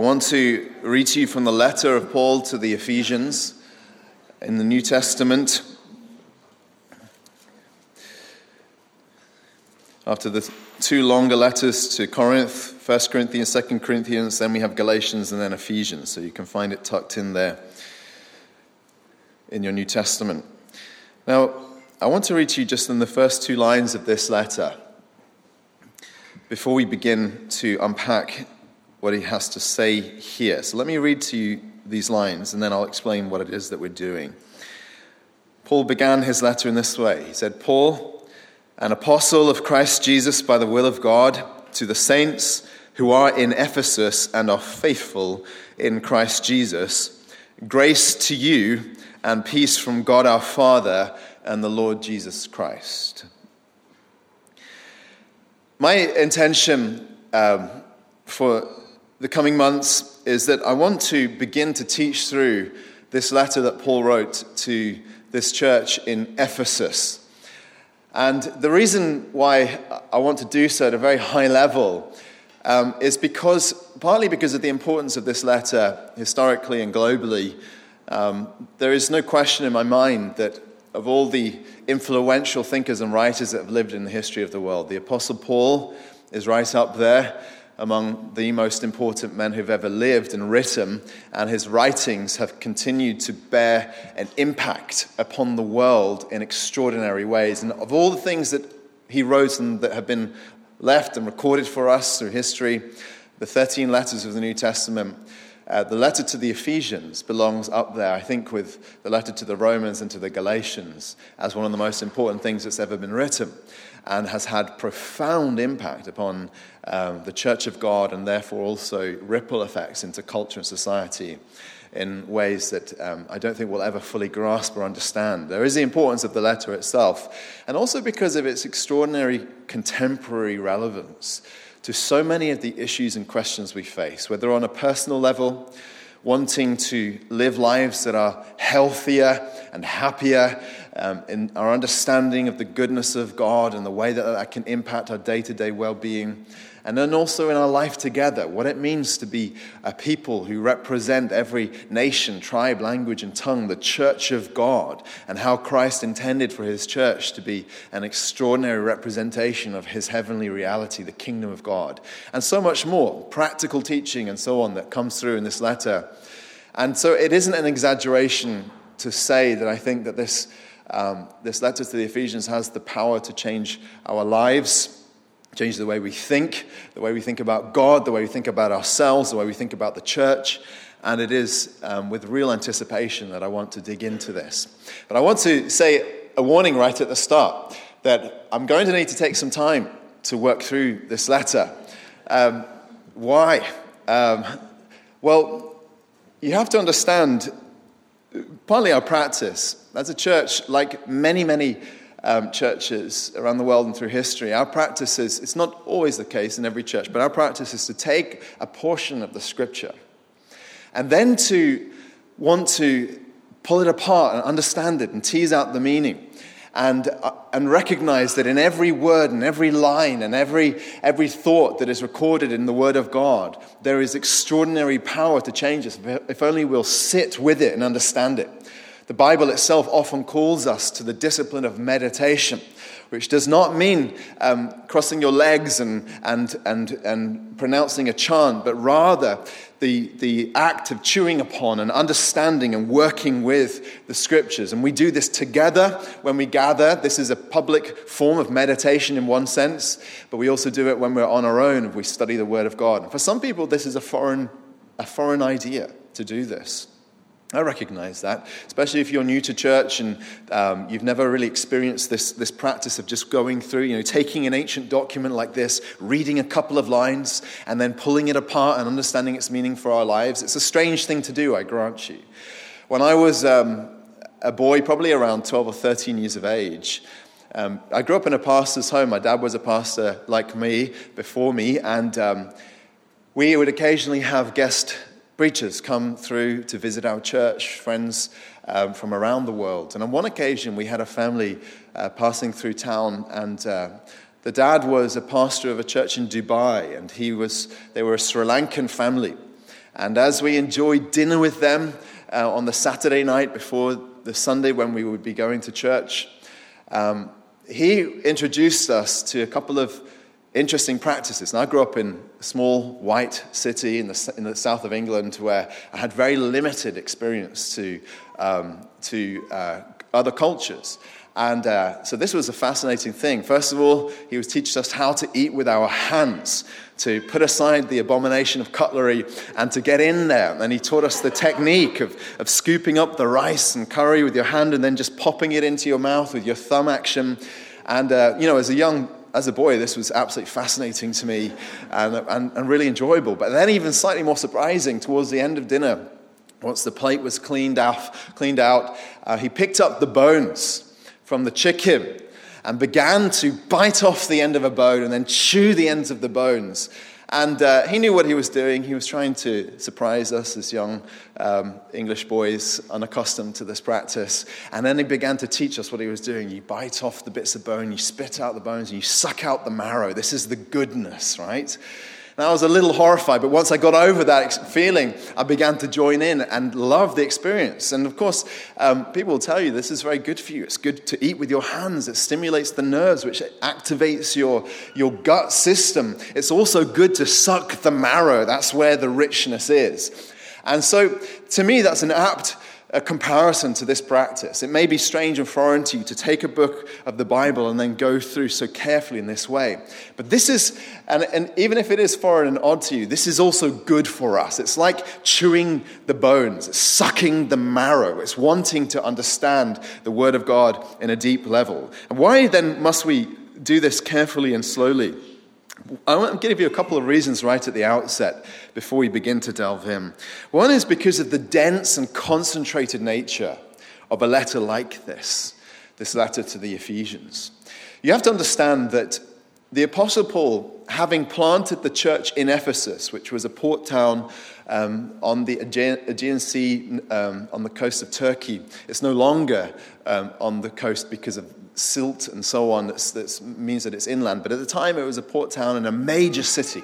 I want to read to you from the letter of Paul to the Ephesians in the New Testament. After the two longer letters to Corinth, 1 Corinthians, 2 Corinthians, then we have Galatians and then Ephesians. So you can find it tucked in there in your New Testament. Now, I want to read to you just in the first two lines of this letter before we begin to unpack what he has to say here. So let me read to you these lines and then I'll explain what it is that we're doing. Paul began his letter in this way He said, Paul, an apostle of Christ Jesus by the will of God, to the saints who are in Ephesus and are faithful in Christ Jesus, grace to you and peace from God our Father and the Lord Jesus Christ. My intention um, for the coming months is that I want to begin to teach through this letter that Paul wrote to this church in Ephesus. And the reason why I want to do so at a very high level um, is because, partly because of the importance of this letter historically and globally, um, there is no question in my mind that of all the influential thinkers and writers that have lived in the history of the world, the Apostle Paul is right up there among the most important men who've ever lived and written, and his writings have continued to bear an impact upon the world in extraordinary ways. And of all the things that he wrote and that have been left and recorded for us through history, the 13 letters of the New Testament uh, the letter to the Ephesians belongs up there, I think, with the letter to the Romans and to the Galatians as one of the most important things that's ever been written and has had profound impact upon um, the church of God and therefore also ripple effects into culture and society in ways that um, I don't think we'll ever fully grasp or understand. There is the importance of the letter itself, and also because of its extraordinary contemporary relevance to so many of the issues and questions we face, whether on a personal level, wanting to live lives that are healthier and happier, um, in our understanding of the goodness of God and the way that that can impact our day to day well being, and then also in our life together, what it means to be a people who represent every nation, tribe, language, and tongue, the church of God, and how Christ intended for his church to be an extraordinary representation of his heavenly reality, the kingdom of God, and so much more, practical teaching and so on that comes through in this letter. And so it isn't an exaggeration to say that I think that this, um, this letter to the Ephesians has the power to change our lives change the way we think, the way we think about God, the way we think about ourselves, the way we think about the church. And it is um, with real anticipation that I want to dig into this. But I want to say a warning right at the start that I'm going to need to take some time to work through this letter. Um, why? Um, well, you have to understand partly our practice. As a church, like many, many um, churches around the world and through history, our practice is, it's not always the case in every church, but our practice is to take a portion of the scripture and then to want to pull it apart and understand it and tease out the meaning and, uh, and recognize that in every word and every line and every, every thought that is recorded in the Word of God, there is extraordinary power to change us if only we'll sit with it and understand it. The Bible itself often calls us to the discipline of meditation, which does not mean um, crossing your legs and, and, and, and pronouncing a chant, but rather the, the act of chewing upon and understanding and working with the scriptures. And we do this together when we gather. This is a public form of meditation in one sense, but we also do it when we're on our own if we study the Word of God. For some people, this is a foreign, a foreign idea to do this. I recognize that, especially if you're new to church and um, you've never really experienced this, this practice of just going through, you know, taking an ancient document like this, reading a couple of lines, and then pulling it apart and understanding its meaning for our lives. It's a strange thing to do, I grant you. When I was um, a boy, probably around 12 or 13 years of age, um, I grew up in a pastor's home. My dad was a pastor like me before me, and um, we would occasionally have guest preachers come through to visit our church, friends um, from around the world. And on one occasion, we had a family uh, passing through town, and uh, the dad was a pastor of a church in Dubai, and he was, they were a Sri Lankan family. And as we enjoyed dinner with them uh, on the Saturday night before the Sunday when we would be going to church, um, he introduced us to a couple of interesting practices. And I grew up in a small white city in the, in the south of England where I had very limited experience to, um, to uh, other cultures. And uh, so this was a fascinating thing. First of all, he was teaching us how to eat with our hands, to put aside the abomination of cutlery and to get in there. And he taught us the technique of, of scooping up the rice and curry with your hand and then just popping it into your mouth with your thumb action. And, uh, you know, as a young as a boy, this was absolutely fascinating to me and, and, and really enjoyable. But then, even slightly more surprising, towards the end of dinner, once the plate was cleaned, off, cleaned out, uh, he picked up the bones from the chicken and began to bite off the end of a bone and then chew the ends of the bones. And uh, he knew what he was doing. He was trying to surprise us as young um, English boys, unaccustomed to this practice. And then he began to teach us what he was doing. You bite off the bits of bone, you spit out the bones, and you suck out the marrow. This is the goodness, right? And I was a little horrified, but once I got over that feeling, I began to join in and love the experience. And of course, um, people will tell you this is very good for you. It's good to eat with your hands, it stimulates the nerves, which activates your, your gut system. It's also good to suck the marrow, that's where the richness is. And so, to me, that's an apt a comparison to this practice. It may be strange and foreign to you to take a book of the Bible and then go through so carefully in this way. But this is, and, and even if it is foreign and odd to you, this is also good for us. It's like chewing the bones, it's sucking the marrow, it's wanting to understand the Word of God in a deep level. And why then must we do this carefully and slowly? I want to give you a couple of reasons right at the outset before we begin to delve in. One is because of the dense and concentrated nature of a letter like this, this letter to the Ephesians. You have to understand that the Apostle Paul, having planted the church in Ephesus, which was a port town um, on the Aegean Sea um, on the coast of Turkey, it's no longer um, on the coast because of silt and so on that means that it's inland. But at the time, it was a port town and a major city.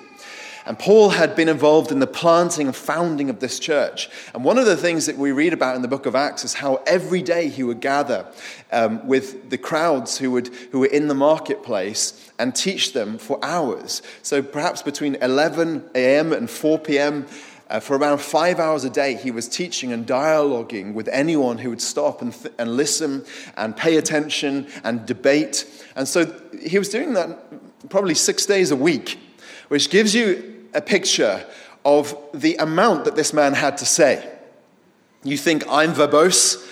And Paul had been involved in the planting and founding of this church. And one of the things that we read about in the book of Acts is how every day he would gather um, with the crowds who, would, who were in the marketplace and teach them for hours. So perhaps between 11 a.m. and 4 p.m., uh, for around five hours a day, he was teaching and dialoguing with anyone who would stop and, th- and listen and pay attention and debate. And so he was doing that probably six days a week, which gives you a picture of the amount that this man had to say. You think I'm verbose?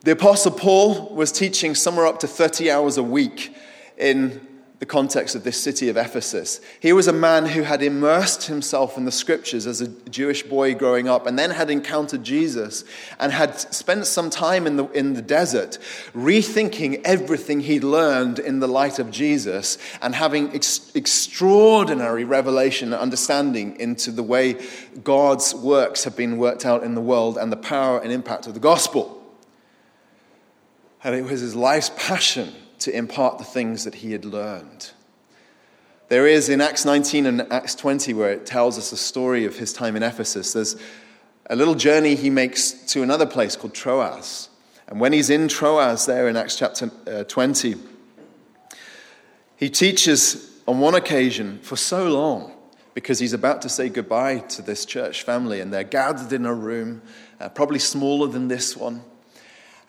The Apostle Paul was teaching somewhere up to 30 hours a week in the context of this city of Ephesus. He was a man who had immersed himself in the scriptures as a Jewish boy growing up and then had encountered Jesus and had spent some time in the, in the desert rethinking everything he'd learned in the light of Jesus and having ex- extraordinary revelation and understanding into the way God's works have been worked out in the world and the power and impact of the gospel. And it was his life's passion to impart the things that he had learned. There is in Acts 19 and Acts 20, where it tells us the story of his time in Ephesus, there's a little journey he makes to another place called Troas. And when he's in Troas, there in Acts chapter uh, 20, he teaches on one occasion for so long because he's about to say goodbye to this church family, and they're gathered in a room, uh, probably smaller than this one.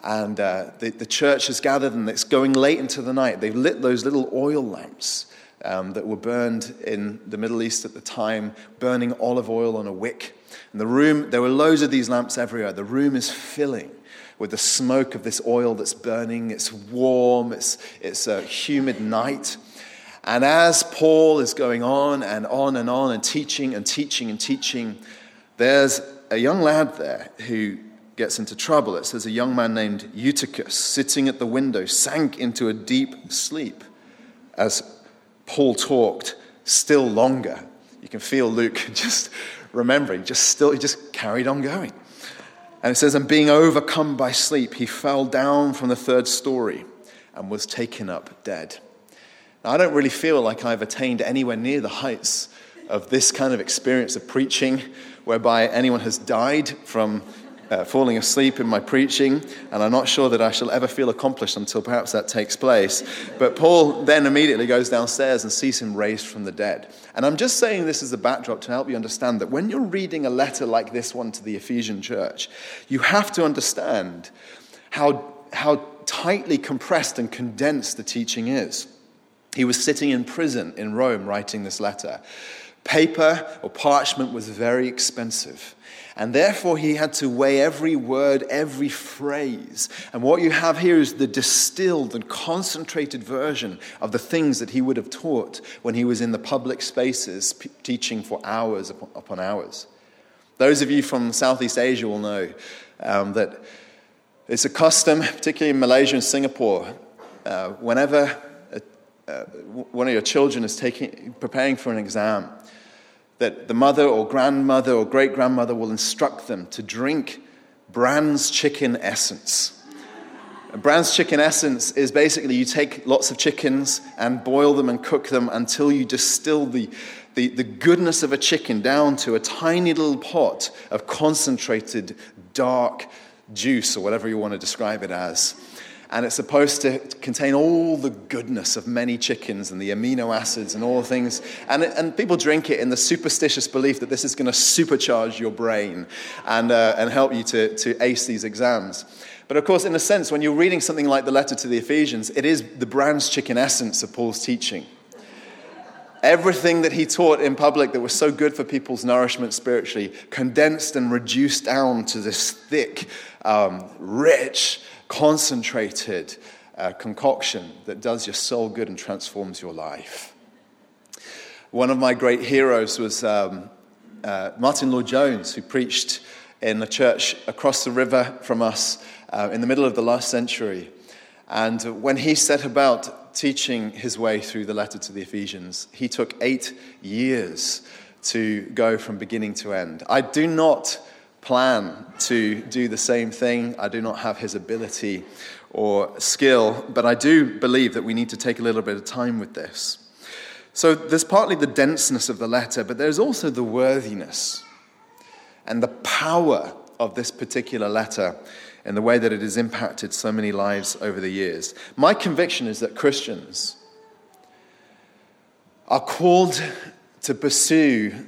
And uh, the, the church has gathered, and it's going late into the night. They've lit those little oil lamps um, that were burned in the Middle East at the time, burning olive oil on a wick. And the room, there were loads of these lamps everywhere. The room is filling with the smoke of this oil that's burning. It's warm, it's, it's a humid night. And as Paul is going on and on and on and teaching and teaching and teaching, there's a young lad there who gets into trouble. It says a young man named Eutychus, sitting at the window, sank into a deep sleep as Paul talked still longer. You can feel Luke just remembering, just still, he just carried on going. And it says, and being overcome by sleep, he fell down from the third story and was taken up dead. Now, I don't really feel like I've attained anywhere near the heights of this kind of experience of preaching whereby anyone has died from uh, falling asleep in my preaching, and I'm not sure that I shall ever feel accomplished until perhaps that takes place. But Paul then immediately goes downstairs and sees him raised from the dead. And I'm just saying this as a backdrop to help you understand that when you're reading a letter like this one to the Ephesian church, you have to understand how, how tightly compressed and condensed the teaching is. He was sitting in prison in Rome writing this letter. Paper or parchment was very expensive. And therefore, he had to weigh every word, every phrase. And what you have here is the distilled and concentrated version of the things that he would have taught when he was in the public spaces, p- teaching for hours upon, upon, hours. Those of you from Southeast Asia will know um, that it's a custom, particularly in Malaysia and Singapore, uh, whenever a, uh, one of your children is taking, preparing for an exam, that the mother or grandmother or great grandmother will instruct them to drink Brand's chicken essence. Brand's chicken essence is basically you take lots of chickens and boil them and cook them until you distill the, the, the goodness of a chicken down to a tiny little pot of concentrated, dark juice, or whatever you want to describe it as and it's supposed to contain all the goodness of many chickens and the amino acids and all the things. And, it, and people drink it in the superstitious belief that this is going to supercharge your brain and, uh, and help you to, to ace these exams. But of course, in a sense, when you're reading something like the letter to the Ephesians, it is the Brand's chicken essence of Paul's teaching. Everything that he taught in public that was so good for people's nourishment spiritually, condensed and reduced down to this thick, um, rich, concentrated uh, concoction that does your soul good and transforms your life. One of my great heroes was um, uh, Martyn Lloyd-Jones, who preached in a church across the river from us uh, in the middle of the last century. And when he set about teaching his way through the letter to the Ephesians, he took eight years to go from beginning to end. I do not plan to do the same thing. I do not have his ability or skill, but I do believe that we need to take a little bit of time with this. So there's partly the denseness of the letter, but there's also the worthiness and the power of this particular letter and the way that it has impacted so many lives over the years. My conviction is that Christians are called to pursue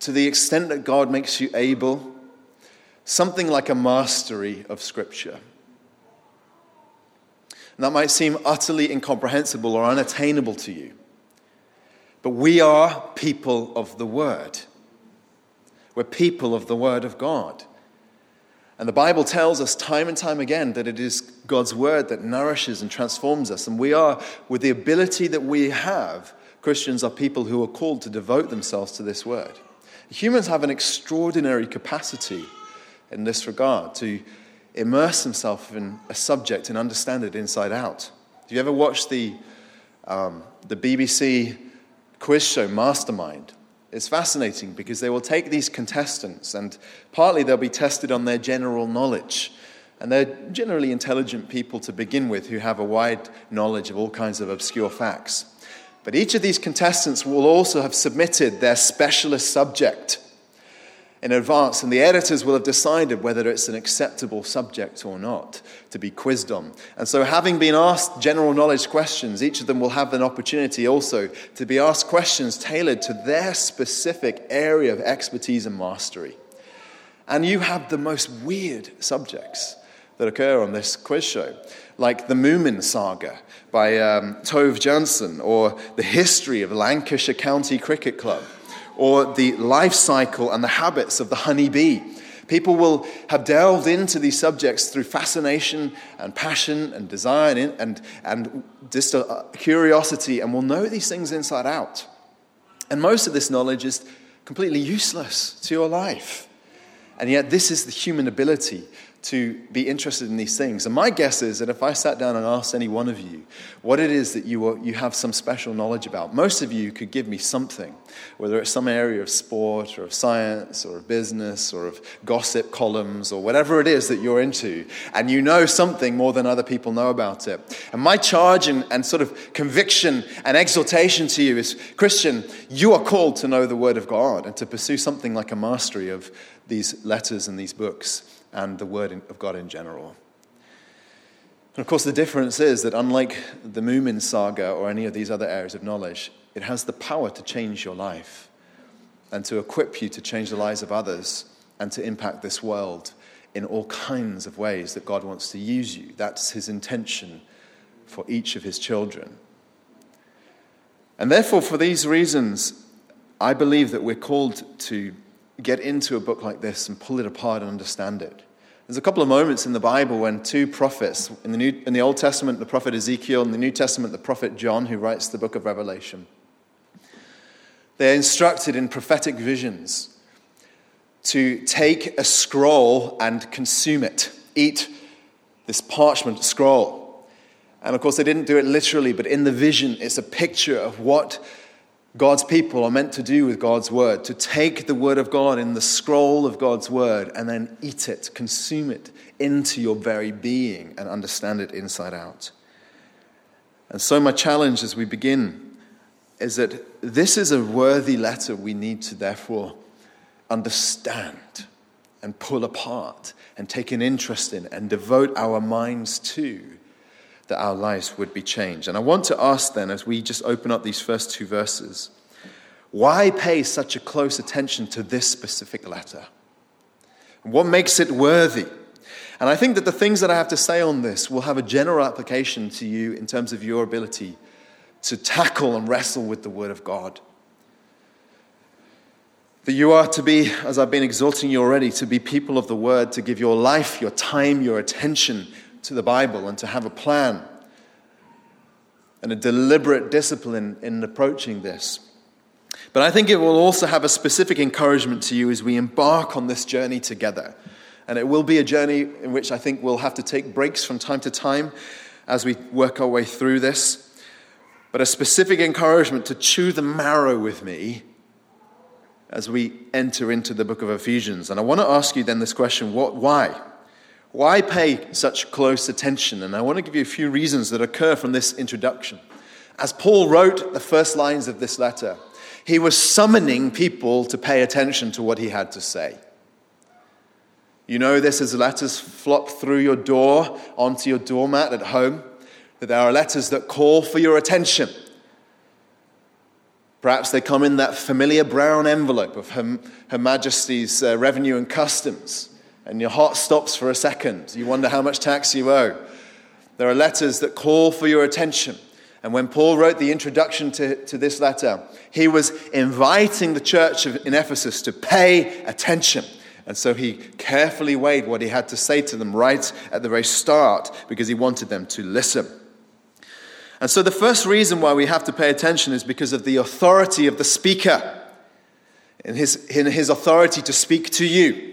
to the extent that God makes you able, something like a mastery of Scripture. And that might seem utterly incomprehensible or unattainable to you. But we are people of the Word. We're people of the Word of God. And the Bible tells us time and time again that it is God's Word that nourishes and transforms us. And we are, with the ability that we have, Christians are people who are called to devote themselves to this Word. Humans have an extraordinary capacity in this regard to immerse themselves in a subject and understand it inside out. Have you ever watched the, um, the BBC quiz show Mastermind? It's fascinating because they will take these contestants and partly they'll be tested on their general knowledge. And they're generally intelligent people to begin with who have a wide knowledge of all kinds of obscure facts. But each of these contestants will also have submitted their specialist subject in advance, and the editors will have decided whether it's an acceptable subject or not to be quizzed on. And so, having been asked general knowledge questions, each of them will have an opportunity also to be asked questions tailored to their specific area of expertise and mastery. And you have the most weird subjects that occur on this quiz show, like the Moomin saga by um, Tove Jansson, or the history of Lancashire County Cricket Club, or the life cycle and the habits of the honeybee. People will have delved into these subjects through fascination and passion and desire and, and, and just a curiosity and will know these things inside out. And most of this knowledge is completely useless to your life. And yet, this is the human ability to be interested in these things. And my guess is that if I sat down and asked any one of you what it is that you, are, you have some special knowledge about, most of you could give me something, whether it's some area of sport or of science or of business or of gossip columns or whatever it is that you're into, and you know something more than other people know about it. And my charge and, and sort of conviction and exhortation to you is Christian, you are called to know the Word of God and to pursue something like a mastery of these letters and these books and the Word of God in general. And of course, the difference is that unlike the Moomin saga or any of these other areas of knowledge, it has the power to change your life and to equip you to change the lives of others and to impact this world in all kinds of ways that God wants to use you. That's his intention for each of his children. And therefore, for these reasons, I believe that we're called to get into a book like this and pull it apart and understand it. There's a couple of moments in the Bible when two prophets, in the, New, in the Old Testament, the prophet Ezekiel, in the New Testament, the prophet John, who writes the book of Revelation, they're instructed in prophetic visions to take a scroll and consume it, eat this parchment scroll. And of course, they didn't do it literally, but in the vision, it's a picture of what God's people are meant to do with God's word, to take the word of God in the scroll of God's word and then eat it, consume it into your very being and understand it inside out. And so, my challenge as we begin is that this is a worthy letter we need to therefore understand and pull apart and take an interest in and devote our minds to that our lives would be changed. And I want to ask then, as we just open up these first two verses, why pay such a close attention to this specific letter? What makes it worthy? And I think that the things that I have to say on this will have a general application to you in terms of your ability to tackle and wrestle with the Word of God. That you are to be, as I've been exhorting you already, to be people of the Word, to give your life, your time, your attention to the Bible and to have a plan and a deliberate discipline in approaching this. But I think it will also have a specific encouragement to you as we embark on this journey together. And it will be a journey in which I think we'll have to take breaks from time to time as we work our way through this. But a specific encouragement to chew the marrow with me as we enter into the book of Ephesians. And I want to ask you then this question what, why? Why pay such close attention? And I want to give you a few reasons that occur from this introduction. As Paul wrote the first lines of this letter, he was summoning people to pay attention to what he had to say. You know this as letters flop through your door onto your doormat at home, that there are letters that call for your attention. Perhaps they come in that familiar brown envelope of Her, Her Majesty's uh, Revenue and Customs and your heart stops for a second. You wonder how much tax you owe. There are letters that call for your attention. And when Paul wrote the introduction to, to this letter, he was inviting the church in Ephesus to pay attention. And so he carefully weighed what he had to say to them right at the very start because he wanted them to listen. And so the first reason why we have to pay attention is because of the authority of the speaker, in his, in his authority to speak to you.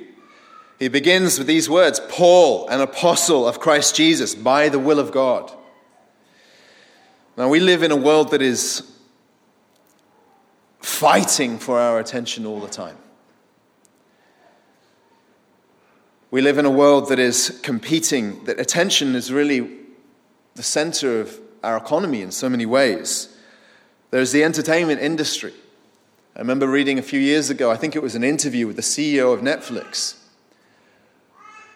He begins with these words Paul, an apostle of Christ Jesus, by the will of God. Now, we live in a world that is fighting for our attention all the time. We live in a world that is competing, that attention is really the center of our economy in so many ways. There's the entertainment industry. I remember reading a few years ago, I think it was an interview with the CEO of Netflix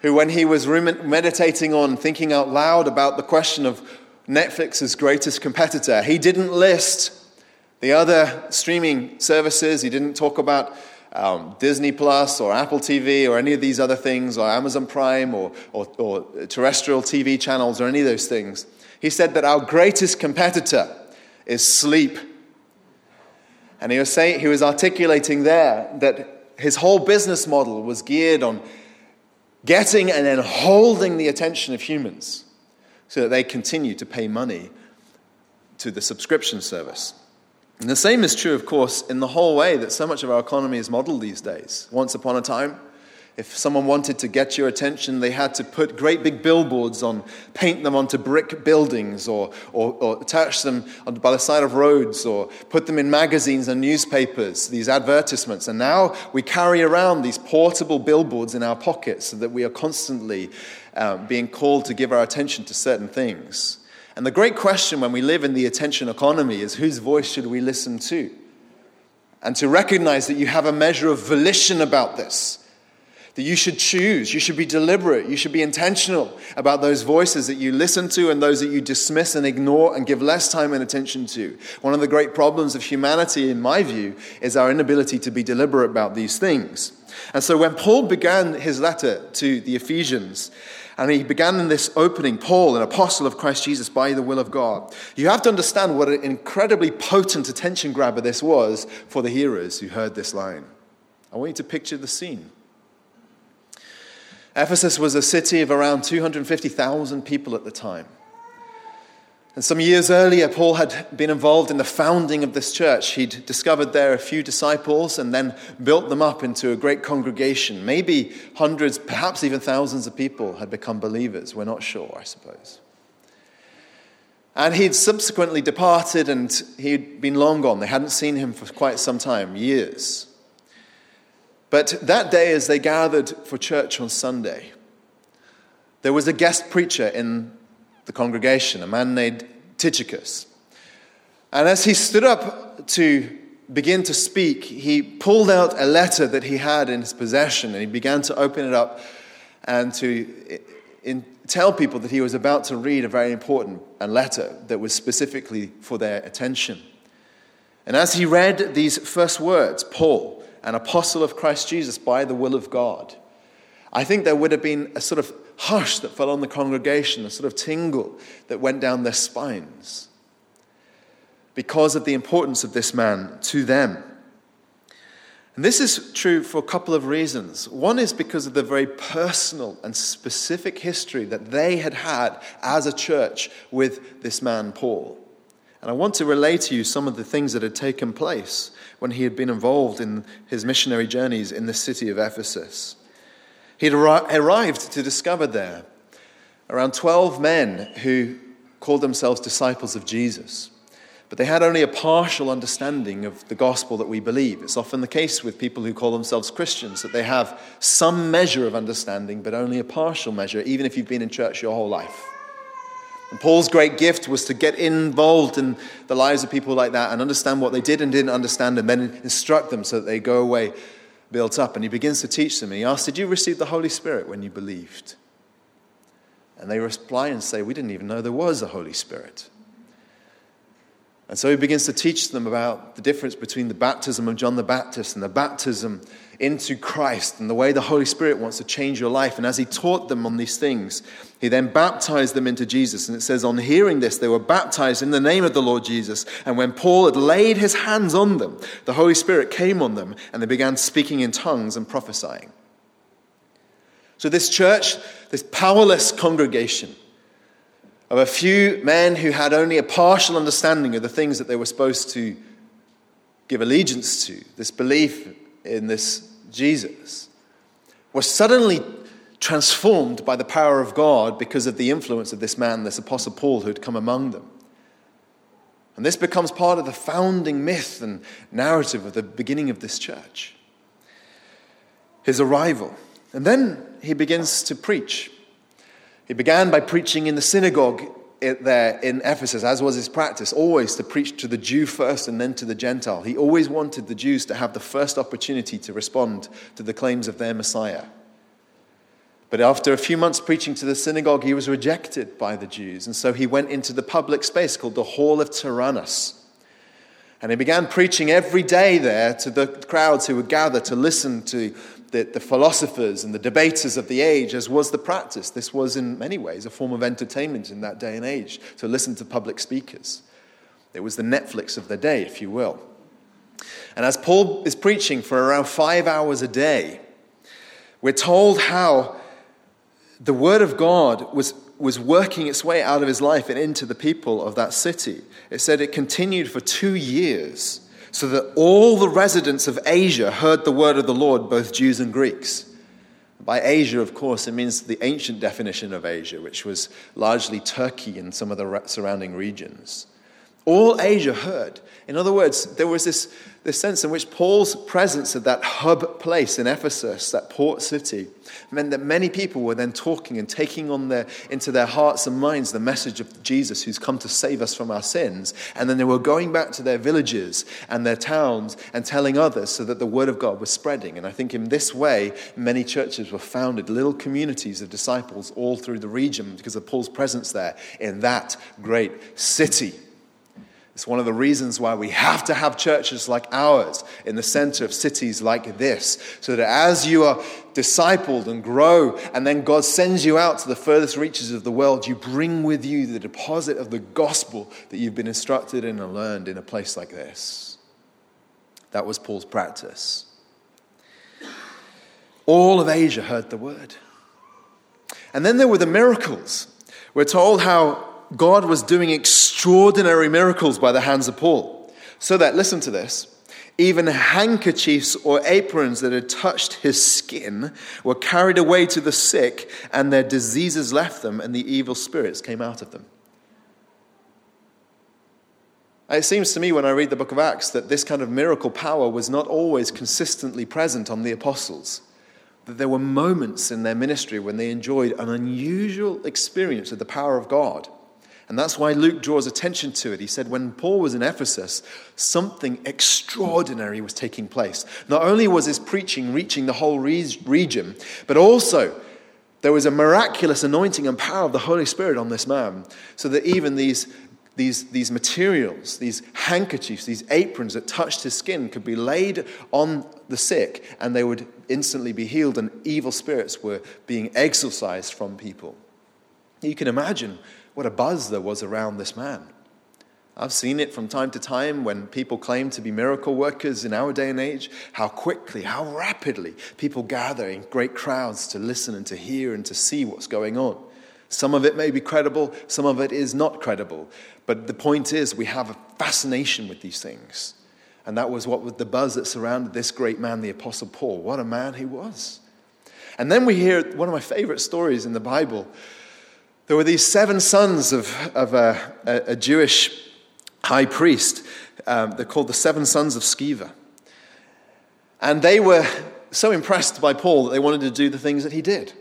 who, when he was meditating on thinking out loud about the question of Netflix's greatest competitor, he didn't list the other streaming services. He didn't talk about um, Disney Plus or Apple TV or any of these other things, or Amazon Prime or, or, or terrestrial TV channels or any of those things. He said that our greatest competitor is sleep. And he was, saying, he was articulating there that his whole business model was geared on getting and then holding the attention of humans so that they continue to pay money to the subscription service. And the same is true, of course, in the whole way that so much of our economy is modeled these days. Once upon a time, If someone wanted to get your attention, they had to put great big billboards on, paint them onto brick buildings, or, or, or attach them by the side of roads, or put them in magazines and newspapers, these advertisements. And now we carry around these portable billboards in our pockets so that we are constantly uh, being called to give our attention to certain things. And the great question when we live in the attention economy is whose voice should we listen to? And to recognize that you have a measure of volition about this that you should choose, you should be deliberate, you should be intentional about those voices that you listen to and those that you dismiss and ignore and give less time and attention to. One of the great problems of humanity, in my view, is our inability to be deliberate about these things. And so when Paul began his letter to the Ephesians, and he began in this opening, Paul, an apostle of Christ Jesus by the will of God. You have to understand what an incredibly potent attention grabber this was for the hearers who heard this line. I want you to picture the scene. Ephesus was a city of around 250,000 people at the time. And some years earlier, Paul had been involved in the founding of this church. He'd discovered there a few disciples and then built them up into a great congregation. Maybe hundreds, perhaps even thousands of people had become believers. We're not sure, I suppose. And he'd subsequently departed and he'd been long gone. They hadn't seen him for quite some time, years. But that day, as they gathered for church on Sunday, there was a guest preacher in the congregation, a man named Tychicus. And as he stood up to begin to speak, he pulled out a letter that he had in his possession and he began to open it up and to in, tell people that he was about to read a very important letter that was specifically for their attention. And as he read these first words, Paul, an apostle of Christ Jesus by the will of God, I think there would have been a sort of hush that fell on the congregation, a sort of tingle that went down their spines because of the importance of this man to them. And this is true for a couple of reasons. One is because of the very personal and specific history that they had had as a church with this man, Paul. And I want to relay to you some of the things that had taken place when he had been involved in his missionary journeys in the city of Ephesus. He had arrived to discover there around 12 men who called themselves disciples of Jesus. But they had only a partial understanding of the gospel that we believe. It's often the case with people who call themselves Christians that they have some measure of understanding, but only a partial measure, even if you've been in church your whole life. And Paul's great gift was to get involved in the lives of people like that and understand what they did and didn't understand and then instruct them so that they go away built up. And he begins to teach them. And he asks, Did you receive the Holy Spirit when you believed? And they reply and say, We didn't even know there was a Holy Spirit. And so he begins to teach them about the difference between the baptism of John the Baptist and the baptism into Christ and the way the Holy Spirit wants to change your life. And as he taught them on these things, he then baptized them into Jesus. And it says, on hearing this, they were baptized in the name of the Lord Jesus. And when Paul had laid his hands on them, the Holy Spirit came on them and they began speaking in tongues and prophesying. So, this church, this powerless congregation, of a few men who had only a partial understanding of the things that they were supposed to give allegiance to, this belief in this Jesus, were suddenly transformed by the power of God because of the influence of this man, this Apostle Paul, who had come among them. And this becomes part of the founding myth and narrative of the beginning of this church. His arrival. And then he begins to preach. He began by preaching in the synagogue there in Ephesus, as was his practice, always to preach to the Jew first and then to the Gentile. He always wanted the Jews to have the first opportunity to respond to the claims of their Messiah. But after a few months preaching to the synagogue, he was rejected by the Jews. And so he went into the public space called the Hall of Tyrannus. And he began preaching every day there to the crowds who would gather to listen to the, the philosophers and the debaters of the age, as was the practice. This was, in many ways, a form of entertainment in that day and age to listen to public speakers. It was the Netflix of the day, if you will. And as Paul is preaching for around five hours a day, we're told how the Word of God was, was working its way out of his life and into the people of that city. It said it continued for two years so that all the residents of Asia heard the word of the Lord, both Jews and Greeks. by Asia, of course, it means the ancient definition of Asia, which was largely Turkey and some of the surrounding regions. All Asia heard. In other words, there was this, this sense in which Paul's presence at that hub place in Ephesus, that port city, meant that many people were then talking and taking on their, into their hearts and minds the message of Jesus who's come to save us from our sins. And then they were going back to their villages and their towns and telling others so that the word of God was spreading. And I think in this way, many churches were founded, little communities of disciples all through the region because of Paul's presence there in that great city. It's one of the reasons why we have to have churches like ours in the center of cities like this, so that as you are discipled and grow, and then God sends you out to the furthest reaches of the world, you bring with you the deposit of the gospel that you've been instructed in and learned in a place like this. That was Paul's practice. All of Asia heard the word. And then there were the miracles. We're told how God was doing extraordinary miracles by the hands of Paul. So that, listen to this, even handkerchiefs or aprons that had touched his skin were carried away to the sick, and their diseases left them, and the evil spirits came out of them. It seems to me when I read the book of Acts that this kind of miracle power was not always consistently present on the apostles. That there were moments in their ministry when they enjoyed an unusual experience of the power of God. And that's why Luke draws attention to it. He said when Paul was in Ephesus, something extraordinary was taking place. Not only was his preaching reaching the whole region, but also there was a miraculous anointing and power of the Holy Spirit on this man, so that even these, these, these materials, these handkerchiefs, these aprons that touched his skin could be laid on the sick and they would instantly be healed, and evil spirits were being exorcised from people. You can imagine what a buzz there was around this man. I've seen it from time to time when people claim to be miracle workers in our day and age, how quickly, how rapidly people gather in great crowds to listen and to hear and to see what's going on. Some of it may be credible, some of it is not credible. But the point is, we have a fascination with these things. And that was what was the buzz that surrounded this great man, the Apostle Paul. What a man he was. And then we hear one of my favorite stories in the Bible there were these seven sons of, of a, a, Jewish high priest. Um, they're called the seven sons of Sceva. And they were so impressed by Paul that they wanted to do the things that he did.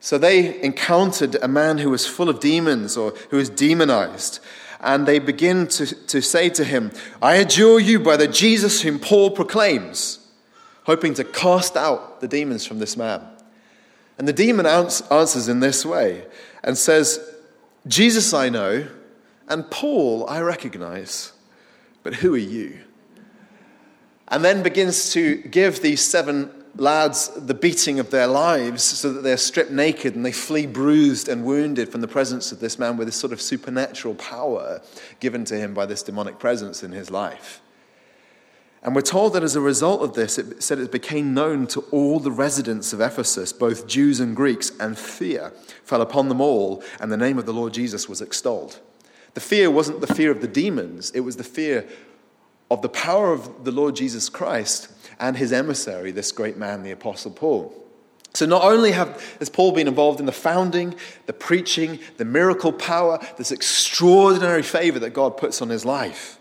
So they encountered a man who was full of demons or who was demonized. And they begin to, to say to him, I adjure you by the Jesus whom Paul proclaims, hoping to cast out the demons from this man. And the demon answers in this way and says, Jesus I know, and Paul I recognize, but who are you? And then begins to give these seven lads the beating of their lives so that they're stripped naked and they flee bruised and wounded from the presence of this man with this sort of supernatural power given to him by this demonic presence in his life. And we're told that as a result of this, it said it became known to all the residents of Ephesus, both Jews and Greeks, and fear fell upon them all, and the name of the Lord Jesus was extolled. The fear wasn't the fear of the demons, it was the fear of the power of the Lord Jesus Christ and his emissary, this great man, the Apostle Paul. So, not only have, has Paul been involved in the founding, the preaching, the miracle power, this extraordinary favor that God puts on his life,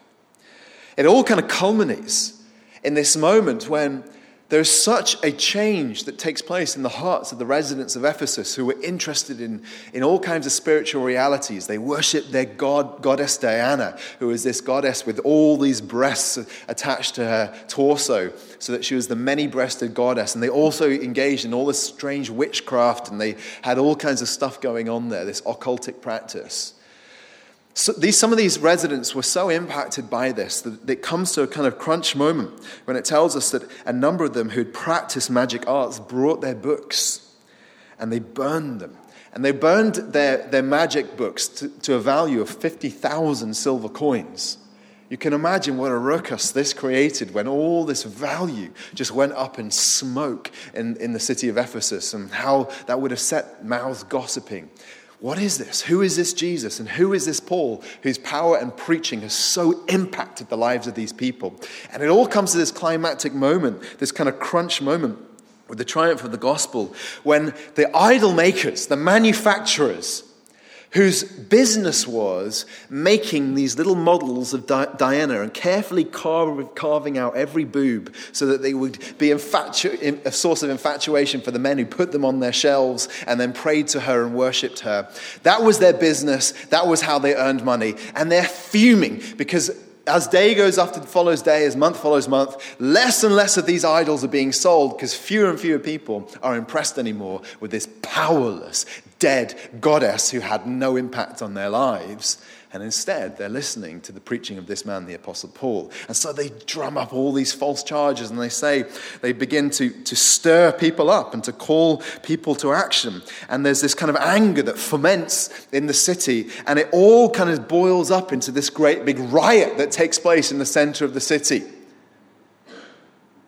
it all kind of culminates in this moment when there's such a change that takes place in the hearts of the residents of Ephesus who were interested in, in all kinds of spiritual realities. They worshiped their god, goddess Diana, who was this goddess with all these breasts attached to her torso, so that she was the many breasted goddess. And they also engaged in all this strange witchcraft, and they had all kinds of stuff going on there, this occultic practice. So these, some of these residents were so impacted by this that it comes to a kind of crunch moment when it tells us that a number of them who'd practiced magic arts brought their books and they burned them. And they burned their, their magic books to, to a value of 50,000 silver coins. You can imagine what a ruckus this created when all this value just went up in smoke in, in the city of Ephesus and how that would have set mouths gossiping. What is this? Who is this Jesus? And who is this Paul whose power and preaching has so impacted the lives of these people? And it all comes to this climactic moment, this kind of crunch moment, with the triumph of the gospel, when the idol makers, the manufacturers, whose business was making these little models of Diana and carefully carving out every boob so that they would be infatu- a source of infatuation for the men who put them on their shelves and then prayed to her and worshipped her. That was their business. That was how they earned money. And they're fuming because as day goes after follows day, as month follows month, less and less of these idols are being sold because fewer and fewer people are impressed anymore with this powerless, dead goddess who had no impact on their lives. And instead, they're listening to the preaching of this man, the Apostle Paul. And so they drum up all these false charges and they say, they begin to, to stir people up and to call people to action. And there's this kind of anger that ferments in the city. And it all kind of boils up into this great big riot that takes place in the center of the city.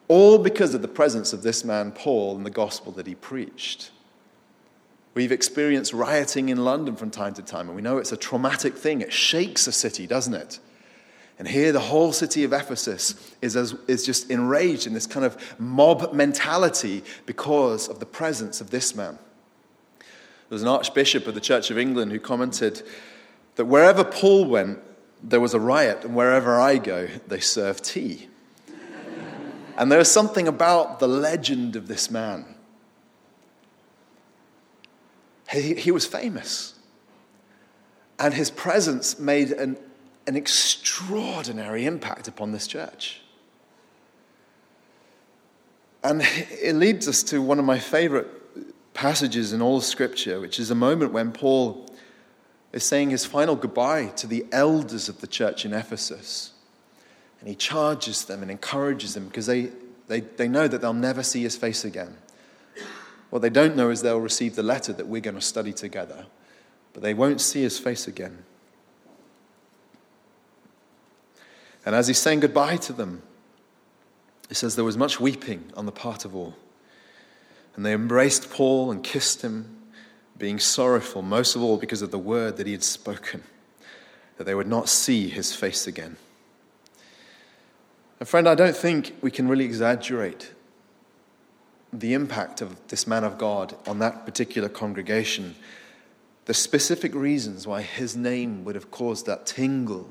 All because of the presence of this man, Paul, and the gospel that he preached. We've experienced rioting in London from time to time, and we know it's a traumatic thing. It shakes a city, doesn't it? And here, the whole city of Ephesus is, as, is just enraged in this kind of mob mentality because of the presence of this man. There was an archbishop of the Church of England who commented that wherever Paul went, there was a riot, and wherever I go, they serve tea. and there is something about the legend of this man he, he was famous. And his presence made an, an extraordinary impact upon this church. And it leads us to one of my favorite passages in all of Scripture, which is a moment when Paul is saying his final goodbye to the elders of the church in Ephesus. And he charges them and encourages them because they, they, they know that they'll never see his face again. What they don't know is they'll receive the letter that we're going to study together, but they won't see his face again. And as he's saying goodbye to them, he says there was much weeping on the part of all. And they embraced Paul and kissed him, being sorrowful, most of all because of the word that he had spoken, that they would not see his face again. And friend, I don't think we can really exaggerate the impact of this man of God on that particular congregation, the specific reasons why his name would have caused that tingle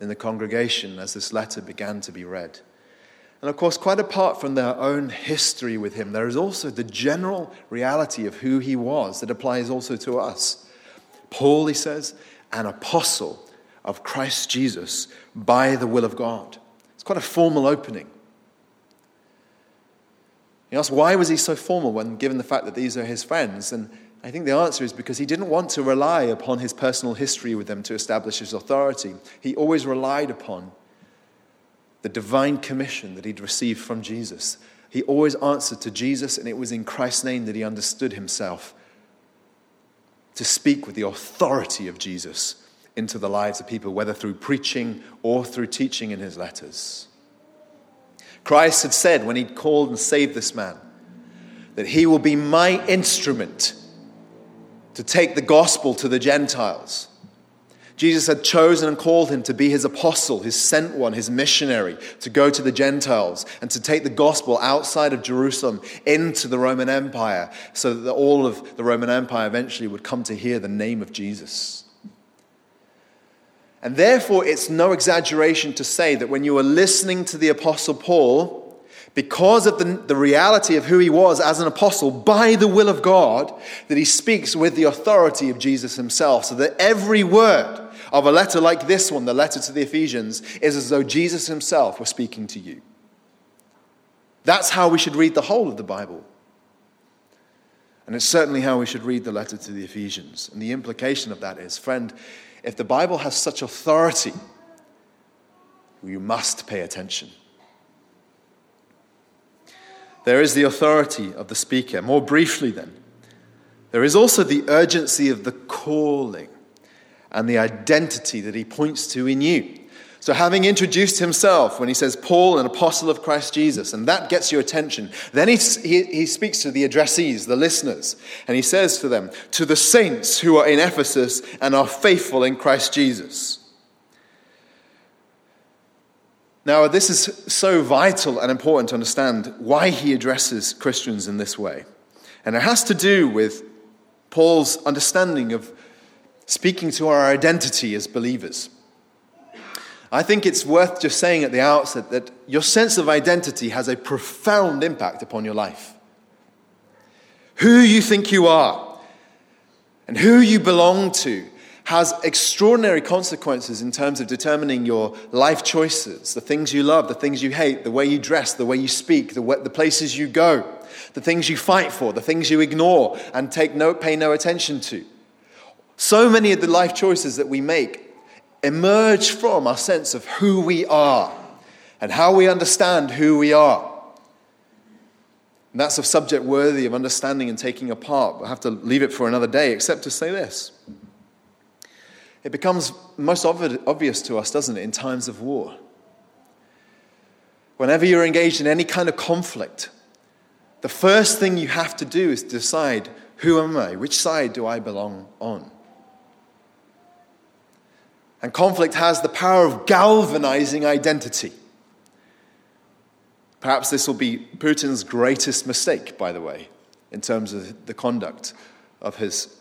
in the congregation as this letter began to be read. And of course, quite apart from their own history with him, there is also the general reality of who he was that applies also to us. Paul, he says, an apostle of Christ Jesus by the will of God. It's quite a formal opening. You asked, why was he so formal when given the fact that these are his friends? And I think the answer is because he didn't want to rely upon his personal history with them to establish his authority. He always relied upon the divine commission that he'd received from Jesus. He always answered to Jesus, and it was in Christ's name that he understood himself to speak with the authority of Jesus into the lives of people, whether through preaching or through teaching in his letters. Christ had said when he called and saved this man that he will be my instrument to take the gospel to the Gentiles. Jesus had chosen and called him to be his apostle, his sent one, his missionary, to go to the Gentiles and to take the gospel outside of Jerusalem into the Roman Empire so that all of the Roman Empire eventually would come to hear the name of Jesus. And therefore, it's no exaggeration to say that when you are listening to the Apostle Paul, because of the, the reality of who he was as an apostle by the will of God, that he speaks with the authority of Jesus himself. So that every word of a letter like this one, the letter to the Ephesians, is as though Jesus himself were speaking to you. That's how we should read the whole of the Bible. And it's certainly how we should read the letter to the Ephesians. And the implication of that is, friend, if the Bible has such authority, you must pay attention. There is the authority of the speaker. More briefly, then, there is also the urgency of the calling and the identity that he points to in you. So, having introduced himself, when he says, Paul, an apostle of Christ Jesus, and that gets your attention, then he, he, he, speaks to the addressees, the listeners, and he says to them, To the saints who are in Ephesus and are faithful in Christ Jesus. Now, this is so vital and important to understand why he addresses Christians in this way. And it has to do with Paul's understanding of speaking to our identity as believers. I think it's worth just saying at the outset that your sense of identity has a profound impact upon your life. Who you think you are and who you belong to has extraordinary consequences in terms of determining your life choices, the things you love, the things you hate, the way you dress, the way you speak, the, way, the places you go, the things you fight for, the things you ignore and take no, pay no attention to. So many of the life choices that we make emerge from our sense of who we are and how we understand who we are. And that's a subject worthy of understanding and taking apart. We'll have to leave it for another day, except to say this. It becomes most obvious to us, doesn't it, in times of war. Whenever you're engaged in any kind of conflict, the first thing you have to do is decide who am I? Which side do I belong on? And conflict has the power of galvanizing identity. Perhaps this will be Putin's greatest mistake, by the way, in terms of the conduct of his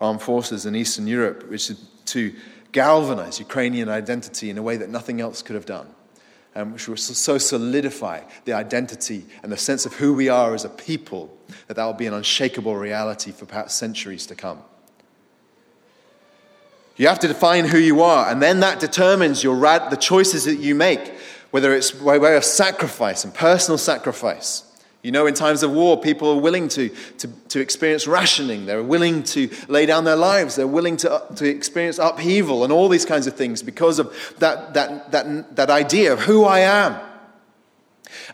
armed forces in Eastern Europe, which is to galvanize Ukrainian identity in a way that nothing else could have done, and which will so solidify the identity and the sense of who we are as a people that that will be an unshakable reality for perhaps centuries to come. You have to define who you are, and then that determines your rad- the choices that you make, whether it's by way of sacrifice and personal sacrifice you know, in times of war, people are willing to, to, to experience rationing. They're willing to lay down their lives. They're willing to, to experience upheaval and all these kinds of things because of that, that, that, that idea of who I am.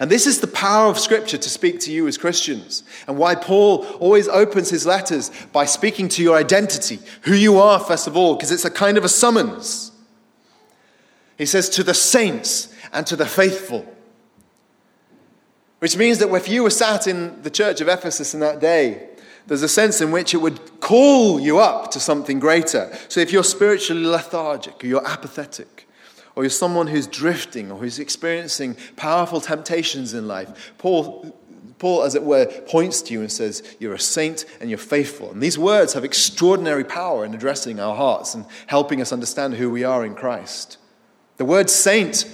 And this is the power of Scripture to speak to you as Christians, and why Paul always opens his letters by speaking to your identity, who you are, first of all, because it's a kind of a summons. He says, To the saints and to the faithful. Which means that if you were sat in the church of Ephesus in that day, there's a sense in which it would call you up to something greater. So if you're spiritually lethargic, or you're apathetic, or you're someone who's drifting, or who's experiencing powerful temptations in life, Paul, Paul, as it were, points to you and says, You're a saint and you're faithful. And these words have extraordinary power in addressing our hearts and helping us understand who we are in Christ. The word saint,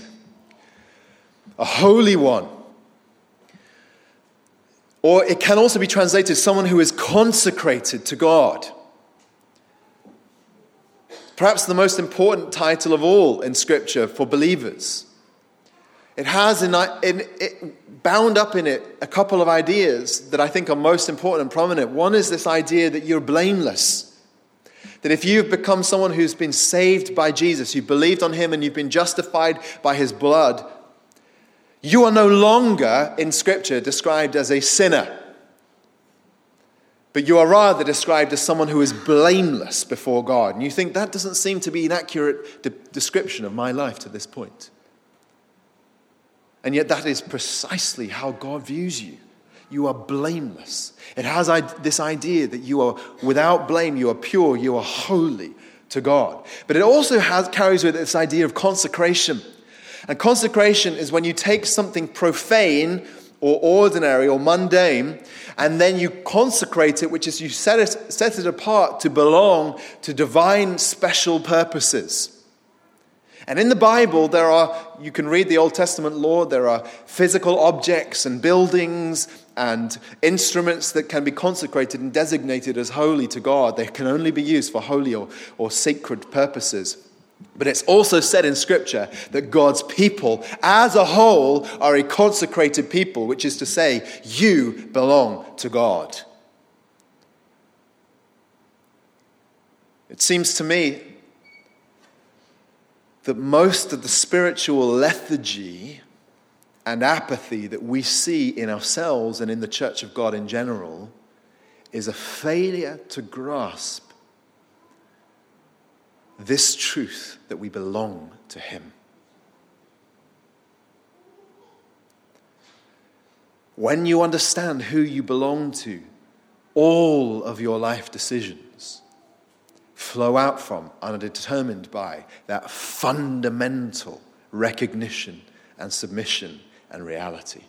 a holy one, or it can also be translated someone who is consecrated to God. Perhaps the most important title of all in Scripture for believers. It has in, in, it, bound up in it a couple of ideas that I think are most important and prominent. One is this idea that you're blameless. That if you've become someone who's been saved by Jesus, you've believed on him and you've been justified by his blood, you are no longer in Scripture described as a sinner, but you are rather described as someone who is blameless before God. And you think that doesn't seem to be an accurate de- description of my life to this point. And yet, that is precisely how God views you. You are blameless. It has this idea that you are without blame, you are pure, you are holy to God. But it also has, carries with it this idea of consecration. And consecration is when you take something profane or ordinary or mundane and then you consecrate it, which is you set it, set it apart to belong to divine special purposes. And in the Bible, there are, you can read the Old Testament law, there are physical objects and buildings and instruments that can be consecrated and designated as holy to God. They can only be used for holy or, or sacred purposes. But it's also said in Scripture that God's people as a whole are a consecrated people, which is to say, you belong to God. It seems to me that most of the spiritual lethargy and apathy that we see in ourselves and in the church of God in general is a failure to grasp this truth that we belong to Him. When you understand who you belong to, all of your life decisions flow out from and are determined by that fundamental recognition and submission and reality.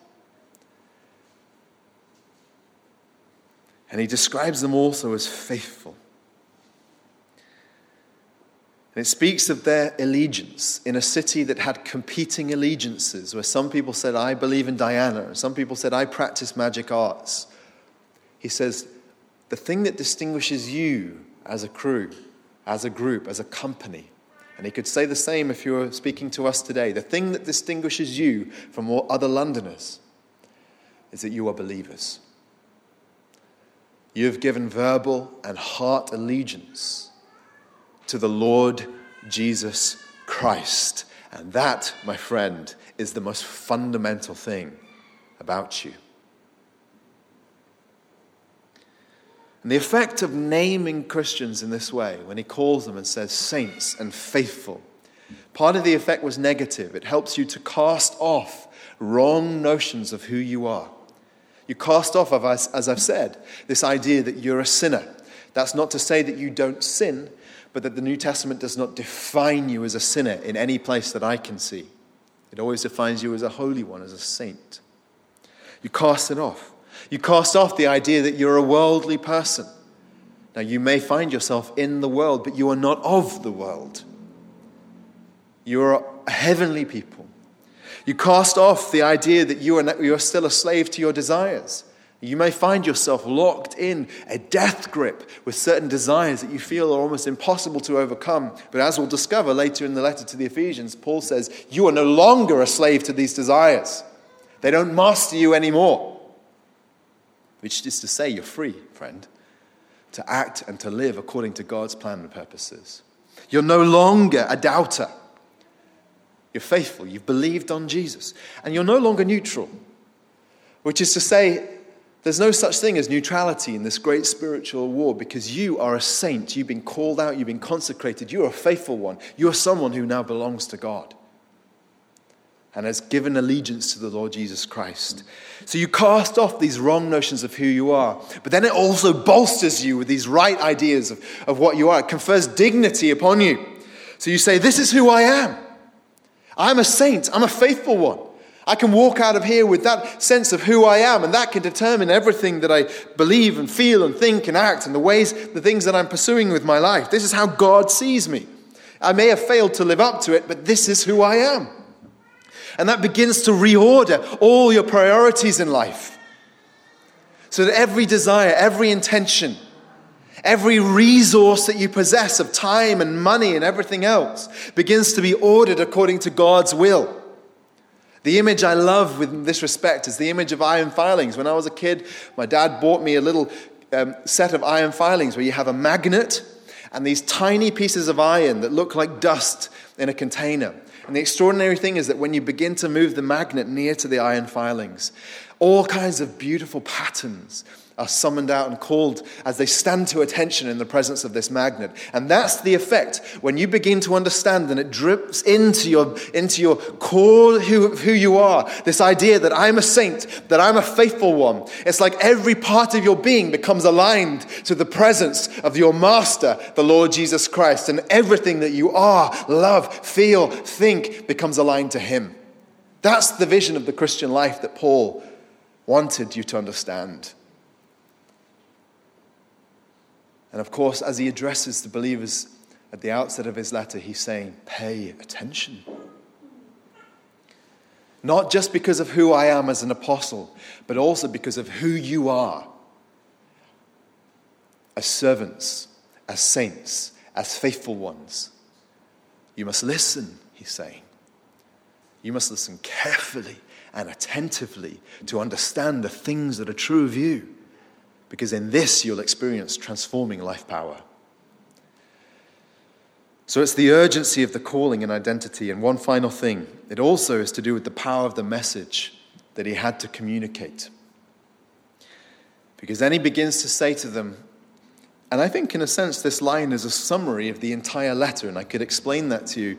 And he describes them also as faithful. And it speaks of their allegiance in a city that had competing allegiances, where some people said, I believe in Diana, and some people said, I practice magic arts. He says, the thing that distinguishes you as a crew, as a group, as a company, and he could say the same if you were speaking to us today, the thing that distinguishes you from all other Londoners is that you are believers. You have given verbal and heart allegiance to the Lord Jesus Christ. And that, my friend, is the most fundamental thing about you. And the effect of naming Christians in this way, when he calls them and says saints and faithful, part of the effect was negative. It helps you to cast off wrong notions of who you are. You cast off, as I've said, this idea that you're a sinner. That's not to say that you don't sin, but that the New Testament does not define you as a sinner in any place that I can see. It always defines you as a holy one, as a saint. You cast it off. You cast off the idea that you're a worldly person. Now, you may find yourself in the world, but you are not of the world. You are a heavenly people. You cast off the idea that you are, you are still a slave to your desires. You may find yourself locked in a death grip with certain desires that you feel are almost impossible to overcome. But as we'll discover later in the letter to the Ephesians, Paul says, You are no longer a slave to these desires. They don't master you anymore. Which is to say, you're free, friend, to act and to live according to God's plan and purposes. You're no longer a doubter. You're faithful. You've believed on Jesus. And you're no longer neutral, which is to say, there's no such thing as neutrality in this great spiritual war because you are a saint. You've been called out, you've been consecrated, you're a faithful one. You're someone who now belongs to God and has given allegiance to the Lord Jesus Christ. So you cast off these wrong notions of who you are, but then it also bolsters you with these right ideas of, of what you are. It confers dignity upon you. So you say, This is who I am. I'm a saint, I'm a faithful one. I can walk out of here with that sense of who I am, and that can determine everything that I believe and feel and think and act and the ways, the things that I'm pursuing with my life. This is how God sees me. I may have failed to live up to it, but this is who I am. And that begins to reorder all your priorities in life. So that every desire, every intention, every resource that you possess of time and money and everything else begins to be ordered according to God's will. The image I love with this respect is the image of iron filings. When I was a kid, my dad bought me a little um, set of iron filings where you have a magnet and these tiny pieces of iron that look like dust in a container. And the extraordinary thing is that when you begin to move the magnet near to the iron filings, all kinds of beautiful patterns are summoned out and called as they stand to attention in the presence of this magnet. And that's the effect when you begin to understand and it drips into your, into your core who, who you are. This idea that I'm a saint, that I'm a faithful one. It's like every part of your being becomes aligned to the presence of your master, the Lord Jesus Christ. And everything that you are, love, feel, think becomes aligned to him. That's the vision of the Christian life that Paul wanted you to understand. And of course, as he addresses the believers at the outset of his letter, he's saying, Pay attention. Not just because of who I am as an apostle, but also because of who you are as servants, as saints, as faithful ones. You must listen, he's saying. You must listen carefully and attentively to understand the things that are true of you because in this you'll experience transforming life power. So it's the urgency of the calling and identity. And one final thing it also is to do with the power of the message that he had to communicate. Because then he begins to say to them, and I think in a sense this line is a summary of the entire letter, and I could explain that to you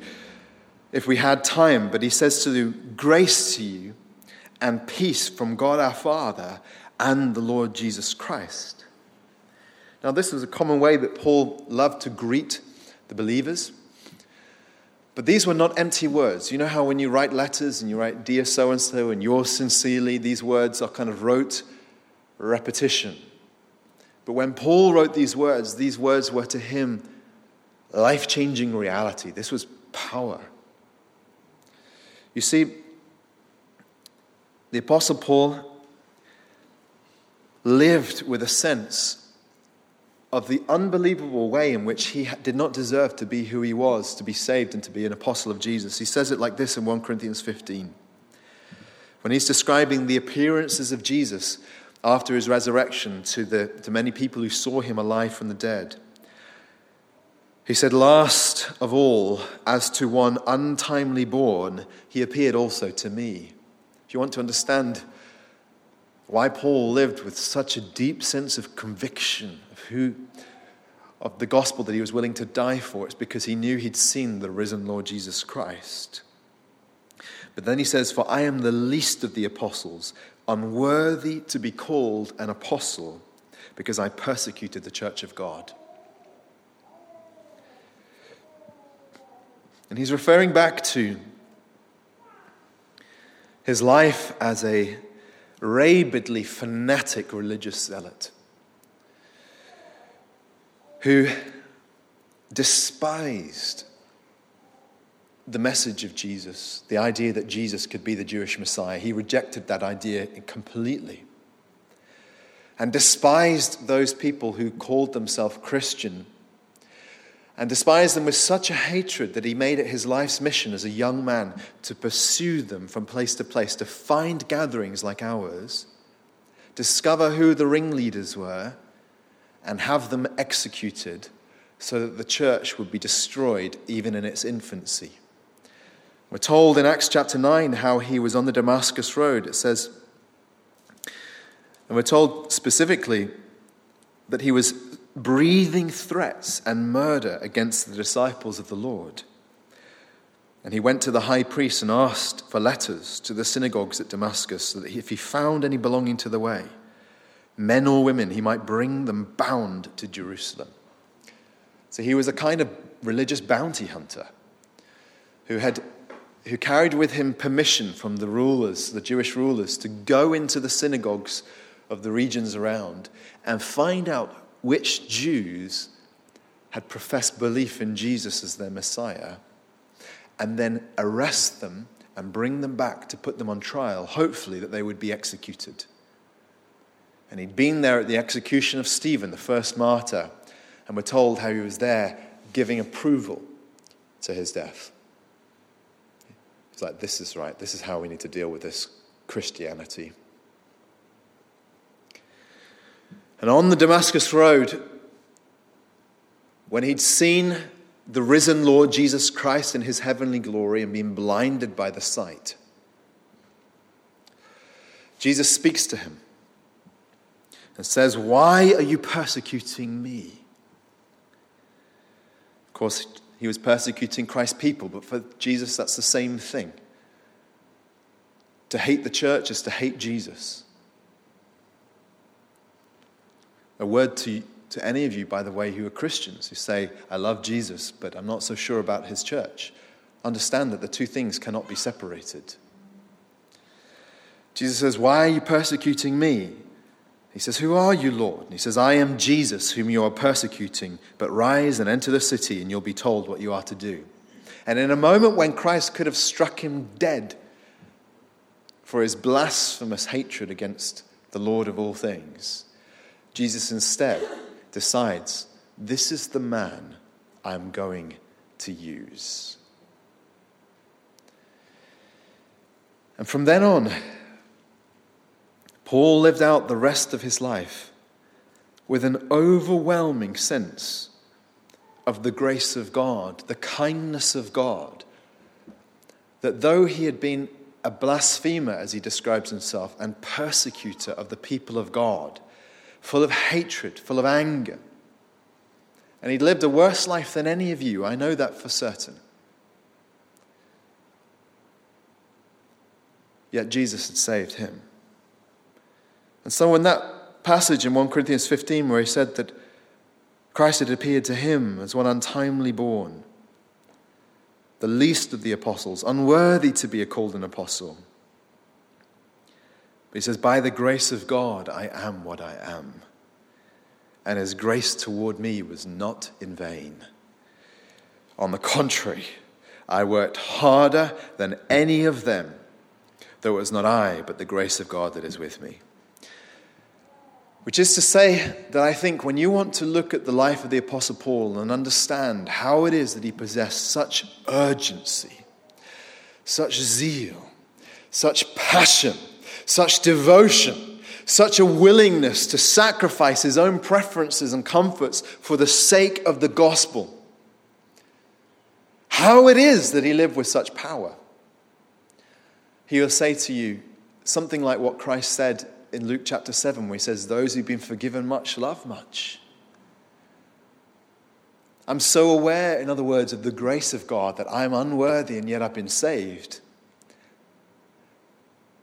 if we had time, but he says to you, Grace to you and peace from God our Father and the Lord Jesus Christ. Now, this was a common way that Paul loved to greet the believers. But these were not empty words. You know how when you write letters and you write, Dear so and so, and yours sincerely, these words are kind of rote repetition. But when Paul wrote these words, these words were to him life changing reality. This was power. You see, the Apostle Paul lived with a sense of the unbelievable way in which he did not deserve to be who he was, to be saved and to be an apostle of Jesus. He says it like this in 1 Corinthians 15. When he's describing the appearances of Jesus after his resurrection to, the, to many people who saw him alive from the dead, he said, Last of all, as to one untimely born, he appeared also to me. If you want to understand why Paul lived with such a deep sense of conviction of who of the gospel that he was willing to die for it's because he knew he'd seen the risen Lord Jesus Christ. But then he says, For I am the least of the apostles, unworthy to be called an apostle, because I persecuted the church of God. And he's referring back to his life as a rabidly fanatic religious zealot who despised the message of Jesus, the idea that Jesus could be the Jewish Messiah. He rejected that idea completely and despised those people who called themselves Christian and despised them with such a hatred that he made it his life's mission as a young man to pursue them from place to place, to find gatherings like ours, discover who the ringleaders were, and have them executed so that the church would be destroyed even in its infancy. We're told in Acts chapter 9 how he was on the Damascus Road. It says, and we're told specifically that he was breathing threats and murder against the disciples of the Lord. And he went to the high priest and asked for letters to the synagogues at Damascus, so that if he found any belonging to the way, men or women, he might bring them bound to Jerusalem. So he was a kind of religious bounty hunter who, had, who carried with him permission from the rulers, the Jewish rulers, to go into the synagogues of the regions around and find out which Jews had professed belief in Jesus as their Messiah, and then arrest them and bring them back to put them on trial, hopefully that they would be executed. And he'd been there at the execution of Stephen, the first martyr, and we're told how he was there giving approval to his death. He's like, this is right, this is how we need to deal with this Christianity. And on the Damascus Road, when he'd seen the risen Lord Jesus Christ in his heavenly glory and been blinded by the sight, Jesus speaks to him and says, Why are you persecuting me? Of course, he was persecuting Christ's people, but for Jesus, that's the same thing. To hate the church is to hate Jesus. A word to, to any of you, by the way, who are Christians, who say, I love Jesus, but I'm not so sure about his church. Understand that the two things cannot be separated. Jesus says, Why are you persecuting me? He says, Who are you, Lord? And he says, I am Jesus, whom you are persecuting, but rise and enter the city, and you'll be told what you are to do. And in a moment when Christ could have struck him dead for his blasphemous hatred against the Lord of all things, Jesus instead decides, This is the man I'm going to use. And from then on, Paul lived out the rest of his life with an overwhelming sense of the grace of God, the kindness of God. That though he had been a blasphemer, as he describes himself, and persecutor of the people of God, full of hatred, full of anger. And he'd lived a worse life than any of you. I know that for certain. Yet Jesus had saved him. And so, in that passage in 1 Corinthians 15, where he said that Christ had appeared to him as one untimely born, the least of the apostles, unworthy to be called an apostle. But he says, By the grace of God, I am what I am. And his grace toward me was not in vain. On the contrary, I worked harder than any of them, though it was not I, but the grace of God that is with me. Which is to say that I think when you want to look at the life of the Apostle Paul and understand how it is that he possessed such urgency, such zeal, such passion, such devotion, such a willingness to sacrifice his own preferences and comforts for the sake of the gospel, how it is that he lived with such power. He will say to you something like what Christ said in Luke chapter 7, where he says, Those who've been forgiven much love much. I'm so aware, in other words, of the grace of God that I'm unworthy and yet I've been saved.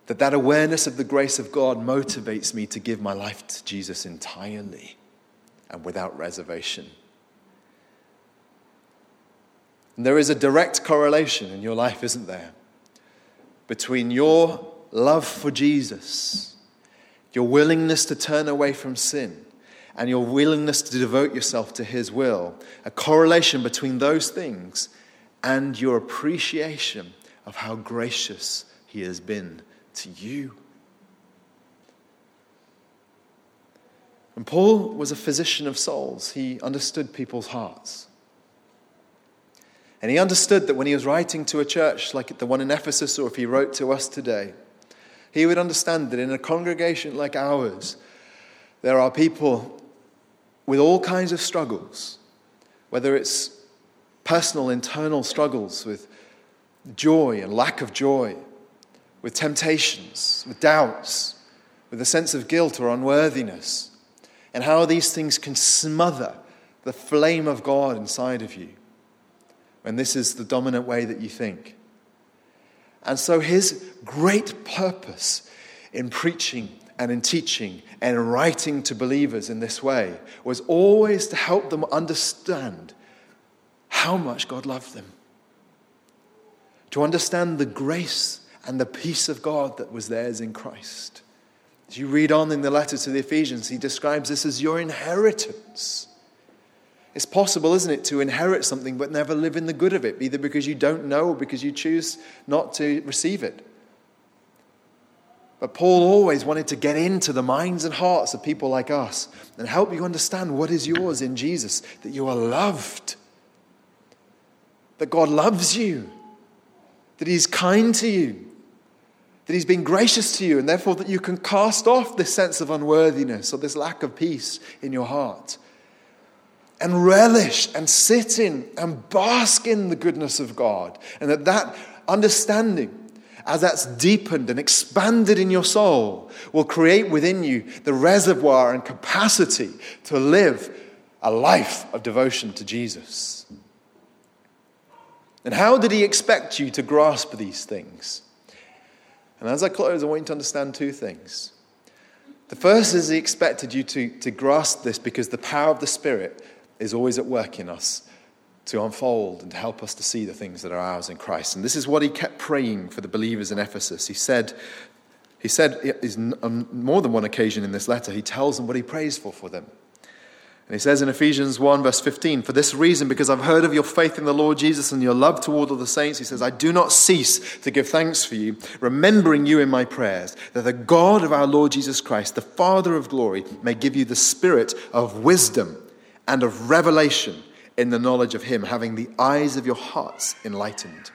That that awareness of the grace of God motivates me to give my life to Jesus entirely and without reservation. And there is a direct correlation in your life, isn't there? Between your love for Jesus your willingness to turn away from sin, and your willingness to devote yourself to His will, a correlation between those things and your appreciation of how gracious He has been to you. And Paul was a physician of souls, he understood people's hearts. And he understood that when he was writing to a church like the one in Ephesus, or if he wrote to us today, he would understand that in a congregation like ours, there are people with all kinds of struggles, whether it's personal, internal struggles with joy and lack of joy, with temptations, with doubts, with a sense of guilt or unworthiness, and how these things can smother the flame of God inside of you when this is the dominant way that you think. And so his great purpose in preaching and in teaching and writing to believers in this way was always to help them understand how much God loved them. To understand the grace and the peace of God that was theirs in Christ. As you read on in the letter to the Ephesians, he describes this as your inheritance. It's possible, isn't it, to inherit something but never live in the good of it, either because you don't know or because you choose not to receive it. But Paul always wanted to get into the minds and hearts of people like us and help you understand what is yours in Jesus that you are loved, that God loves you, that He's kind to you, that He's been gracious to you, and therefore that you can cast off this sense of unworthiness or this lack of peace in your heart and relish and sit in and bask in the goodness of God. And that that understanding, as that's deepened and expanded in your soul, will create within you the reservoir and capacity to live a life of devotion to Jesus. And how did he expect you to grasp these things? And as I close, I want you to understand two things. The first is he expected you to, to grasp this because the power of the Spirit is always at work in us to unfold and to help us to see the things that are ours in Christ. And this is what he kept praying for the believers in Ephesus. He said, he said on um, more than one occasion in this letter, he tells them what he prays for for them. And he says in Ephesians 1, verse 15, For this reason, because I've heard of your faith in the Lord Jesus and your love toward all the saints, he says, I do not cease to give thanks for you, remembering you in my prayers, that the God of our Lord Jesus Christ, the Father of glory, may give you the spirit of wisdom and of revelation in the knowledge of Him, having the eyes of your hearts enlightened.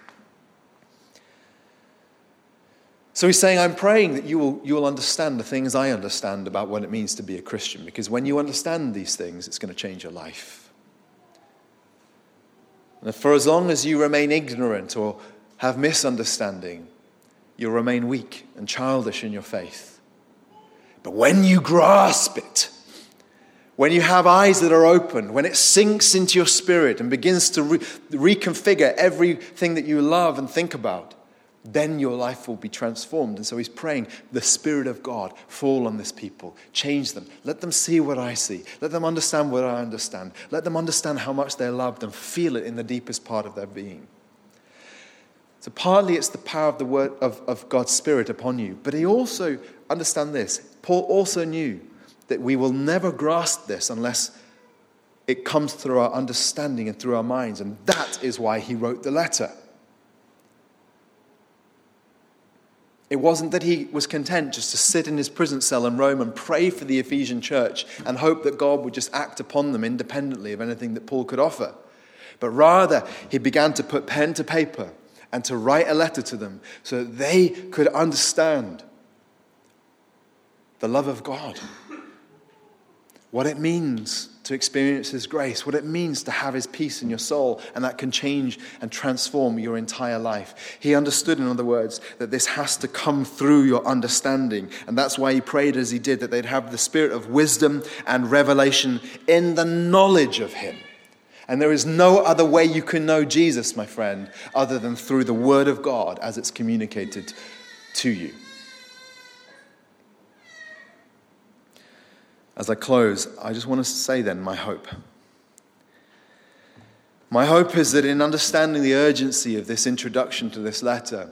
So he's saying, I'm praying that you will, you will understand the things I understand about what it means to be a Christian, because when you understand these things, it's going to change your life. And for as long as you remain ignorant or have misunderstanding, you'll remain weak and childish in your faith. But when you grasp it, when you have eyes that are open, when it sinks into your spirit and begins to re- reconfigure everything that you love and think about, then your life will be transformed. And so he's praying, the Spirit of God fall on this people, change them, let them see what I see, let them understand what I understand, let them understand how much they're loved and feel it in the deepest part of their being. So partly it's the power of the word of, of God's Spirit upon you. But he also, understand this, Paul also knew that we will never grasp this unless it comes through our understanding and through our minds. And that is why he wrote the letter. It wasn't that he was content just to sit in his prison cell in Rome and pray for the Ephesian church and hope that God would just act upon them independently of anything that Paul could offer. But rather, he began to put pen to paper and to write a letter to them so that they could understand the love of God, what it means to experience His grace, what it means to have His peace in your soul, and that can change and transform your entire life. He understood, in other words, that this has to come through your understanding, and that's why he prayed as he did, that they'd have the spirit of wisdom and revelation in the knowledge of Him. And there is no other way you can know Jesus, my friend, other than through the Word of God as it's communicated to you. As I close, I just want to say then my hope. My hope is that in understanding the urgency of this introduction to this letter,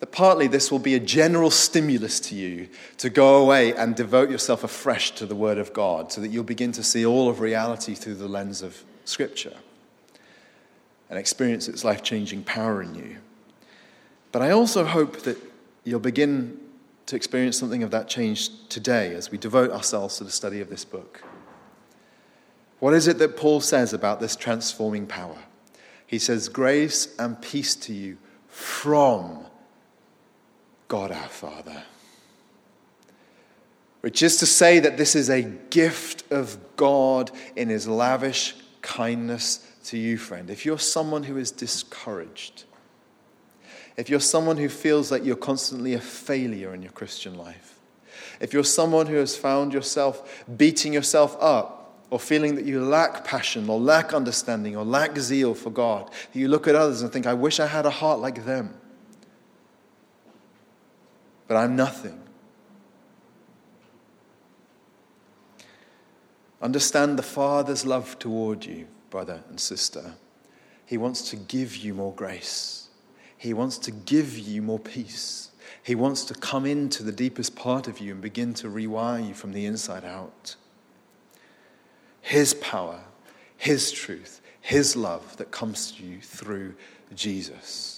that partly this will be a general stimulus to you to go away and devote yourself afresh to the Word of God so that you'll begin to see all of reality through the lens of Scripture and experience its life changing power in you. But I also hope that you'll begin to experience something of that change today as we devote ourselves to the study of this book. What is it that Paul says about this transforming power? He says, Grace and peace to you from God our Father. Which is to say that this is a gift of God in his lavish kindness to you, friend. If you're someone who is discouraged, if you're someone who feels like you're constantly a failure in your Christian life, if you're someone who has found yourself beating yourself up, or feeling that you lack passion, or lack understanding, or lack zeal for God, you look at others and think, I wish I had a heart like them. But I'm nothing. Understand the Father's love toward you, brother and sister. He wants to give you more grace. He wants to give you more peace. He wants to come into the deepest part of you and begin to rewire you from the inside out. His power, His truth, His love that comes to you through Jesus.